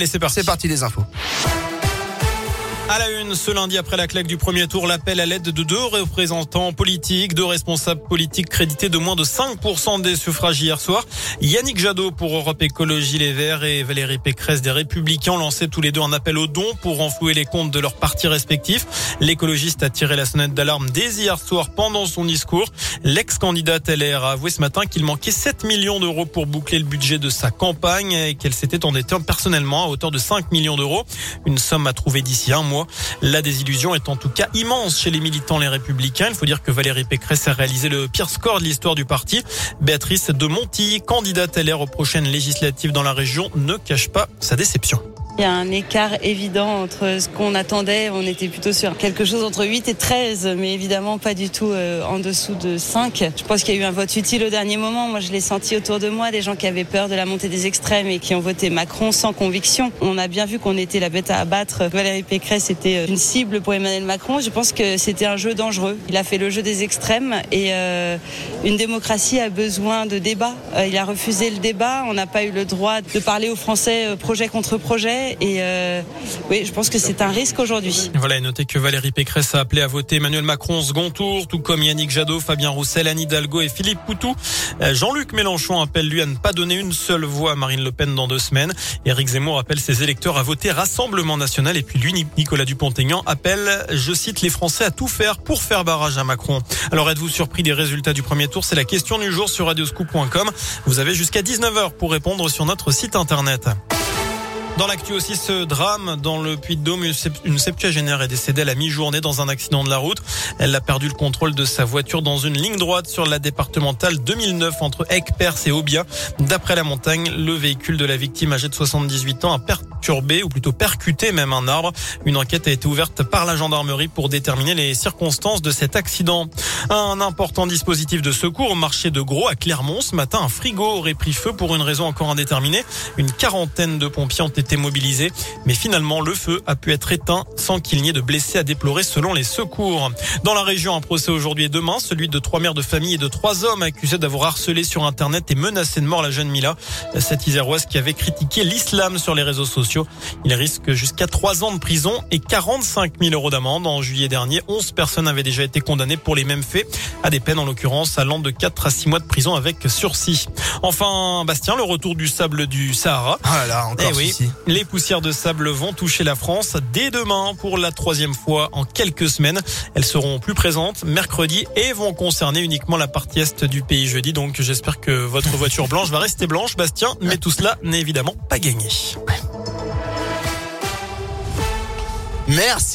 Et c'est parti. C'est les infos. À la une, ce lundi après la claque du premier tour, l'appel à l'aide de deux représentants politiques, deux responsables politiques crédités de moins de 5% des suffrages hier soir. Yannick Jadot pour Europe Écologie Les Verts et Valérie Pécresse des Républicains lancé tous les deux un appel aux dons pour renflouer les comptes de leurs partis respectifs. L'écologiste a tiré la sonnette d'alarme dès hier soir pendant son discours. L'ex-candidate LR a avoué ce matin qu'il manquait 7 millions d'euros pour boucler le budget de sa campagne et qu'elle s'était endettée personnellement à hauteur de 5 millions d'euros. Une somme à trouver d'ici un mois. La désillusion est en tout cas immense chez les militants les républicains. Il faut dire que Valérie Pécresse a réalisé le pire score de l'histoire du parti. Béatrice de Montilly, candidate LR aux prochaines législatives dans la région, ne cache pas sa déception. Il y a un écart évident entre ce qu'on attendait. On était plutôt sur quelque chose entre 8 et 13, mais évidemment pas du tout euh, en dessous de 5. Je pense qu'il y a eu un vote utile au dernier moment. Moi, je l'ai senti autour de moi, des gens qui avaient peur de la montée des extrêmes et qui ont voté Macron sans conviction. On a bien vu qu'on était la bête à abattre. Valérie Pécresse était euh, une cible pour Emmanuel Macron. Je pense que c'était un jeu dangereux. Il a fait le jeu des extrêmes et euh, une démocratie a besoin de débat. il a refusé le débat. On n'a pas eu le droit de parler aux Français projet contre projet. Et euh, oui, je pense que c'est un risque aujourd'hui. Voilà, et notez que Valérie Pécresse a appelé à voter Emmanuel Macron au second tour, tout comme Yannick Jadot, Fabien Roussel, Anne Hidalgo et Philippe Poutou. Euh, Jean-Luc Mélenchon appelle lui à ne pas donner une seule voix à Marine Le Pen dans deux semaines. Éric Zemmour appelle ses électeurs à voter Rassemblement National. Et puis lui, Nicolas Dupont-Aignan, appelle, je cite, les Français à tout faire pour faire barrage à Macron. Alors êtes-vous surpris des résultats du premier tour? C'est la question du jour sur radioscoop.com. Vous avez jusqu'à 19h pour répondre sur notre site internet. Dans l'actu aussi, ce drame dans le Puy-de-Dôme, une septuagénaire est décédée à la mi-journée dans un accident de la route. Elle a perdu le contrôle de sa voiture dans une ligne droite sur la départementale 2009 entre Aix-Perse et Aubia. D'après la montagne, le véhicule de la victime âgée de 78 ans a perturbé ou plutôt percuté même un arbre. Une enquête a été ouverte par la gendarmerie pour déterminer les circonstances de cet accident. Un important dispositif de secours au marché de Gros à Clermont. Ce matin, un frigo aurait pris feu pour une raison encore indéterminée. Une quarantaine de pompiers ont été mobilisés. Mais finalement, le feu a pu être éteint sans qu'il n'y ait de blessés à déplorer selon les secours. Dans la région, un procès aujourd'hui et demain, celui de trois mères de famille et de trois hommes accusés d'avoir harcelé sur Internet et menacé de mort la jeune Mila. Cette Iséroise qui avait critiqué l'islam sur les réseaux sociaux. Il risque jusqu'à trois ans de prison et 45 000 euros d'amende. En juillet dernier, 11 personnes avaient déjà été condamnées pour les mêmes faits, à des peines en l'occurrence allant de 4 à 6 mois de prison avec sursis. Enfin, Bastien, le retour du sable du Sahara. Ah là, encore eh oui. Les poussières de sable vont toucher la France dès demain pour la troisième fois en quelques semaines. Elles seront plus présentes mercredi et vont concerner uniquement la partie est du pays jeudi. Donc j'espère que votre voiture blanche va rester blanche, Bastien. Mais tout cela n'est évidemment pas gagné. Merci.